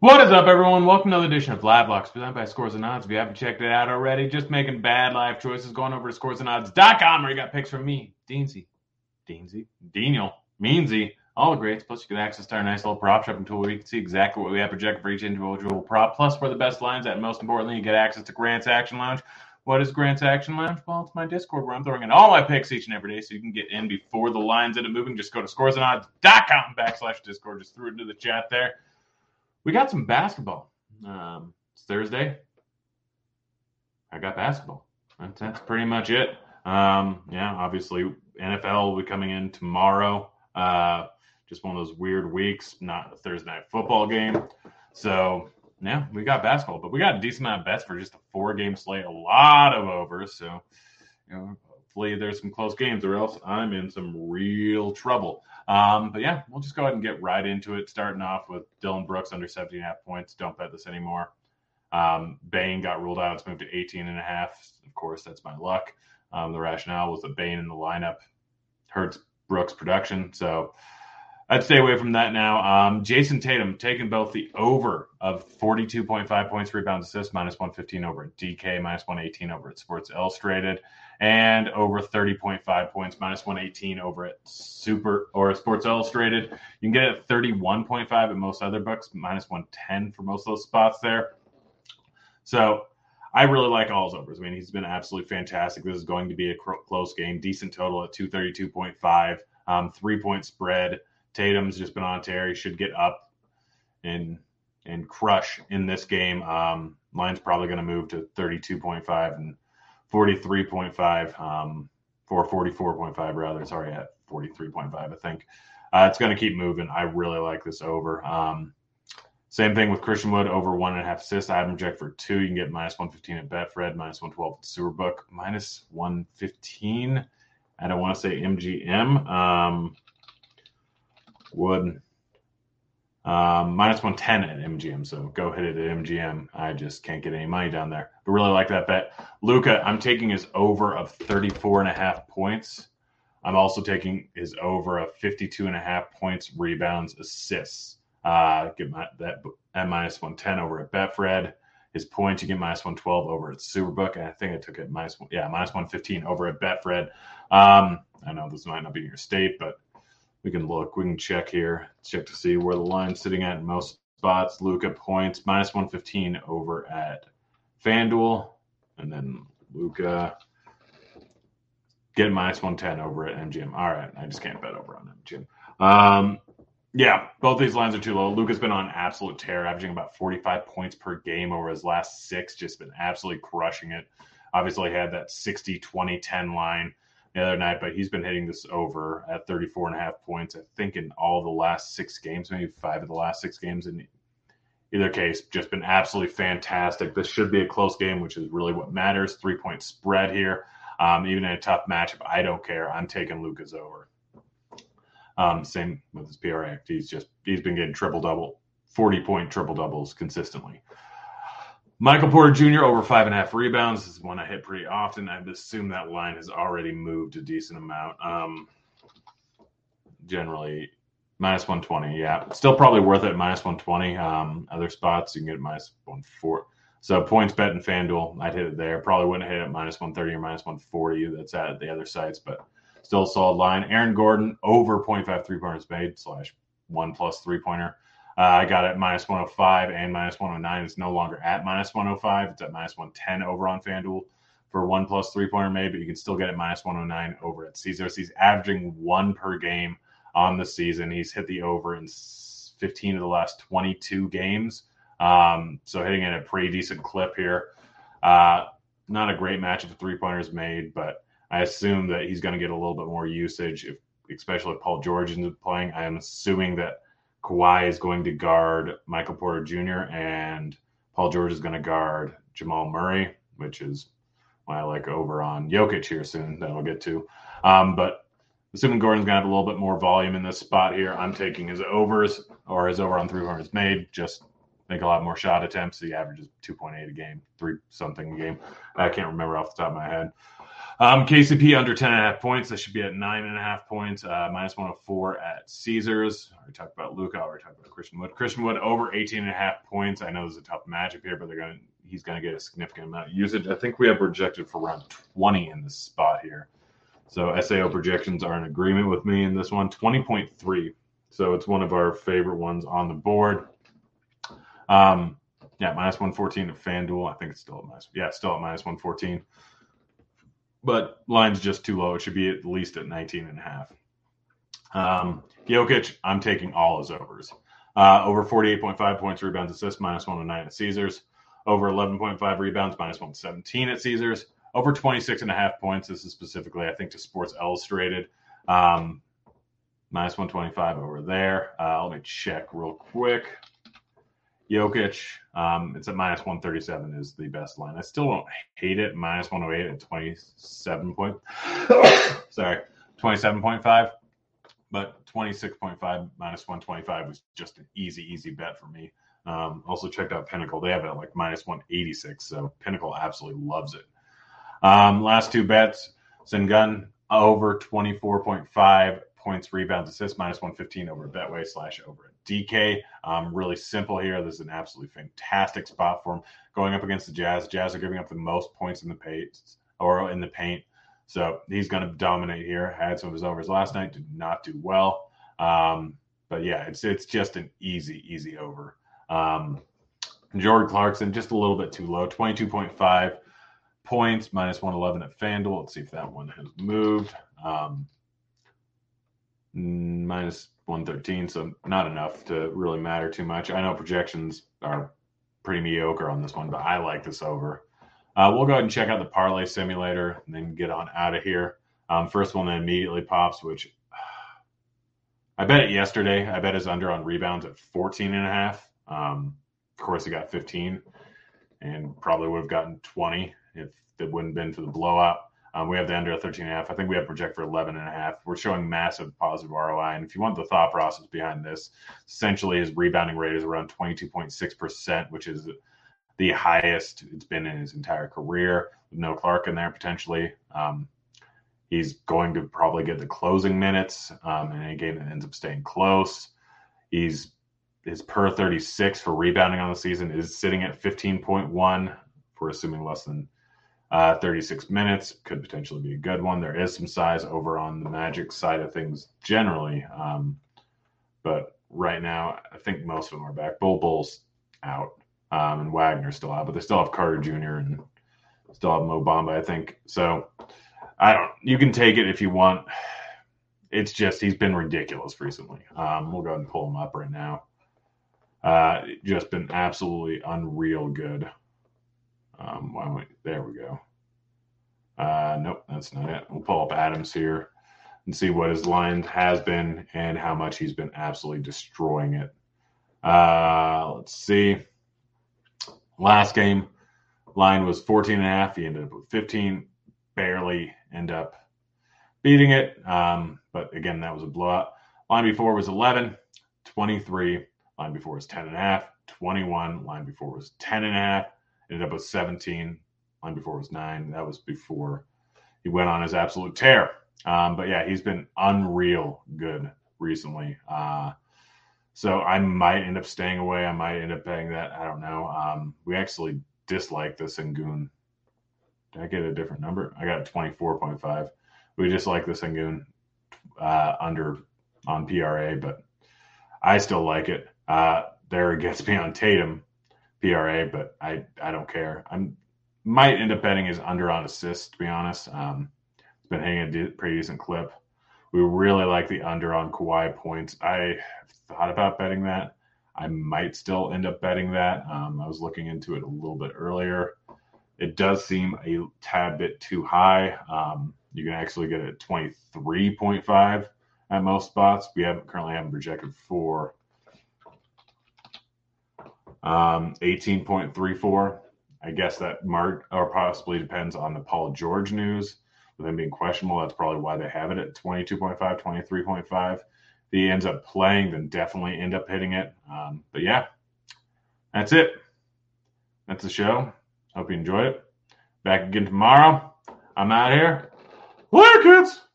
What is up, everyone? Welcome to another edition of Live Locks presented by Scores and Odds. If you haven't checked it out already, just making bad life choices, going over to scoresandodds.com where you got picks from me, Deansy, Deansy, Daniel, Meansy, all the greats. Plus, you get access to our nice little prop shopping tool where you can see exactly what we have projected for each individual prop, plus where the best lines at. Most importantly, you get access to Grant's Action Lounge. What is Grant's Action Lounge? Well, it's my Discord where I'm throwing in all my picks each and every day so you can get in before the lines end up moving. Just go to scoresandodds.com backslash Discord. Just threw it into the chat there we got some basketball. Um, it's Thursday. I got basketball. That's, that's pretty much it. Um, yeah, obviously NFL will be coming in tomorrow. Uh, just one of those weird weeks, not a Thursday night football game. So yeah, we got basketball, but we got a decent amount of bets for just a four game slate, a lot of overs. So you know, hopefully there's some close games, or else I'm in some real trouble. Um, but yeah, we'll just go ahead and get right into it. Starting off with Dillon Brooks under 17 and a half points. Don't bet this anymore. Um, Bane got ruled out. It's moved to 18 and a half. Of course, that's my luck. Um, the rationale was that Bane in the lineup hurts Brooks' production. So I'd stay away from that now. Um, Jayson Tatum taking both the over of 42.5 points, rebounds, assists, minus 115 over at DK, minus 118 over at Sports Illustrated and over 30.5 points, minus 118 over at Super or Sports Illustrated. You can get it at 31.5 at most other books, minus 110 for most of those spots there. So I really like all his overs. I mean, he's been absolutely fantastic. This is going to be a close game, decent total at 232.5, um, three point spread. Tatum's just been on tear. He should get up and and crush in this game. Um, line's probably going to move to 32.5 and 43.5 um, for 44.5 rather. Sorry, at 43.5, I think. Uh, it's going to keep moving. I really like this over. Um, same thing with Christian Wood over one and a half assists. I have him for two. You can get minus 115 at Betfred, minus 112 at Superbook, minus 115. I don't want to say MGM. Um, Wood um, minus 110 at MGM. So go hit it at MGM. I just can't get any money down there. But really like that bet. Luka, I'm taking his over of 34 and a half points. I'm also taking his over of 52 and a half points, rebounds, assists. Uh, get my, that at minus 110 over at Betfred. His points, you get minus 112 over at Superbook. And I think I took it minus, yeah, minus 115 over at Betfred. Um, I know this might not be your state, but we can look, we can check here, check to see where the line's sitting at in most spots. Luka points minus 115 over at FanDuel, and then Luka get minus 110 over at MGM. All right, I just can't bet over on MGM. Um, yeah, both these lines are too low. Luka's been on absolute tear, averaging about 45 points per game over his last six, just been absolutely crushing it. Obviously, had that 60 20 10 line the other night, but he's been hitting this over at 34 and a half points, I think, in all the last six games, maybe five of the last six games. In either case, just been absolutely fantastic. This should be a close game, which is really what matters. Three point spread here. Um, even in a tough matchup, I don't care. I'm taking Luka's over. Um, same with his PRA. He's just he's been getting triple double, 40 point triple doubles consistently. Michael Porter Jr. over five and a half rebounds this is one I hit pretty often. I assume that line has already moved a decent amount. Um, generally, minus 120. Yeah, still probably worth it. Minus 120. Um, other spots you can get it minus 140. So PointsBet and FanDuel, I'd hit it there. Probably wouldn't hit it minus 130 or minus 140. That's at the other sites, but still a solid line. Aaron Gordon over 0.5 three pointers made slash one plus three pointer. Uh, I got it minus 105 and minus 109. It's no longer at minus 105. It's at minus 110 over on FanDuel for one plus three pointer made, but you can still get it minus 109 over at Caesars. He's averaging one per game on the season. He's hit the over in 15 of the last 22 games. Um, so hitting it a pretty decent clip here. Uh, not a great match of three pointers made, but I assume that he's going to get a little bit more usage, if, especially if Paul George is playing. I am assuming that Kawhi is going to guard Michael Porter Jr. and Paul George is going to guard Jamal Murray, which is why I like over on Jokic here soon that I'll get to. Um, but assuming Gordon's going to have a little bit more volume in this spot here, I'm taking his overs or his over on three pointers made. Just make a lot more shot attempts. He averages 2.8 a game, three something a game. I can't remember off the top of my head. Um, KCP under 10 and a half points. That should be at nine and a half points. Uh, minus 104 at Caesars. We talked about Luka. We talked about Christian Wood. Christian Wood over 18 and a half points. I know there's a tough matchup here, but they're going he's going to get a significant amount of usage. I think we have projected for around 20 in this spot here. So SAO projections are in agreement with me in this one. 20.3. So it's one of our favorite ones on the board. Um, yeah, minus 114 at FanDuel. I think it's still at minus. Yeah, still at minus 114 but line's just too low. It should be at least at 19 and a half. Um, Jokic, I'm taking all his overs. Uh, over 48.5 points, rebounds, assists, minus 109 at Caesars. Over 11.5 rebounds, minus 117 at Caesars. Over 26 and a half points. This is specifically, I think, to Sports Illustrated. Um, minus 125 over there. Uh, let me check real quick. Jokic, um, it's at minus 137 is the best line. I still don't hate it. Minus 108 at 27 point. sorry, 27.5. But 26.5 minus 125 was just an easy, easy bet for me. Um, also checked out Pinnacle. They have it at like minus 186. So Pinnacle absolutely loves it. Um, last two bets, Sengun over 24.5 points, rebounds, assists, minus 115 over Betway slash over at DK. Um, really simple here. This is an absolutely fantastic spot for him going up against the Jazz. Jazz are giving up the most points in the paint or in the paint. So he's going to dominate here. Had some of his overs last night, did not do well. Um, but yeah, it's it's just an easy, easy over. Um, Jordan Clarkson, just a little bit too low, 22.5 points, minus 111 at FanDuel. Let's see if that one has moved. Um, minus 113, so not enough to really matter too much. I know projections are pretty mediocre on this one, but I like this over. Uh, we'll go ahead and check out the parlay simulator and then get on out of here. Um, first one that immediately pops, which I bet it yesterday. I bet is under on rebounds at 14 and a half. Um, of course, he got 15 and probably would have gotten 20 if it wouldn't been for the blowout. Um, we have the under at 13 and a half. I think we have project for 11 and a half. We're showing massive positive ROI. And if you want the thought process behind this, essentially his rebounding rate is around 22.6%, which is the highest it's been in his entire career. With no Clarke in there potentially. Um, he's going to probably get the closing minutes um, in any game that ends up staying close. He's his per 36 for rebounding on the season is sitting at 15.1. We're assuming less than uh, 36 minutes could potentially be a good one. There is some size over on the Magic side of things generally. Um, but right now, I think most of them are back. Bol Bol's out um, and Wagner's still out, but they still have Carter Jr. and still have Mo Bamba, I think. So I don't, you can take it if you want. It's just, he's been ridiculous recently. Um, we'll go ahead and pull him up right now. Uh, just been absolutely unreal good. Why we, there we go. Uh, nope, that's not it. We'll pull up Adams here and see what his line has been and how much he's been absolutely destroying it. Uh, let's see. Last game, line was 14 and a half. He ended up with 15, barely end up beating it. Um, but again, that was a blowout. Line before was 11, 23. Line before was 10 and a half, 21. Line before was 10 and a half, ended up with 17. Line before was nine. That was before he went on his absolute tear. Um, but yeah, he's been unreal good recently. Uh, so I might end up staying away. I might end up paying that. I don't know. Um, we actually dislike this the Sengun. Did I get a different number? I got 24.5. We just like the Sengun uh, under on PRA, but I still like it. Uh, there it gets me on Tatum PRA, but I I don't care. I'm might end up betting his under on assists. To be honest, um, it's been hitting a de- pretty decent clip. We really like the under on Kawhi points. I thought about betting that. I might still end up betting that. Um, I was looking into it a little bit earlier. It does seem a tad bit too high. Um, you can actually get it at 23.5 at most spots. We haven't currently haven't projected for um, 18.34. I guess that mark or possibly depends on the Paul George news. With him being questionable, that's probably why they have it at 22.5, 23.5. If he ends up playing, then definitely end up hitting it. Um, but yeah, that's it. That's the show. Hope you enjoyed it. Back again tomorrow. I'm out here. Later, kids.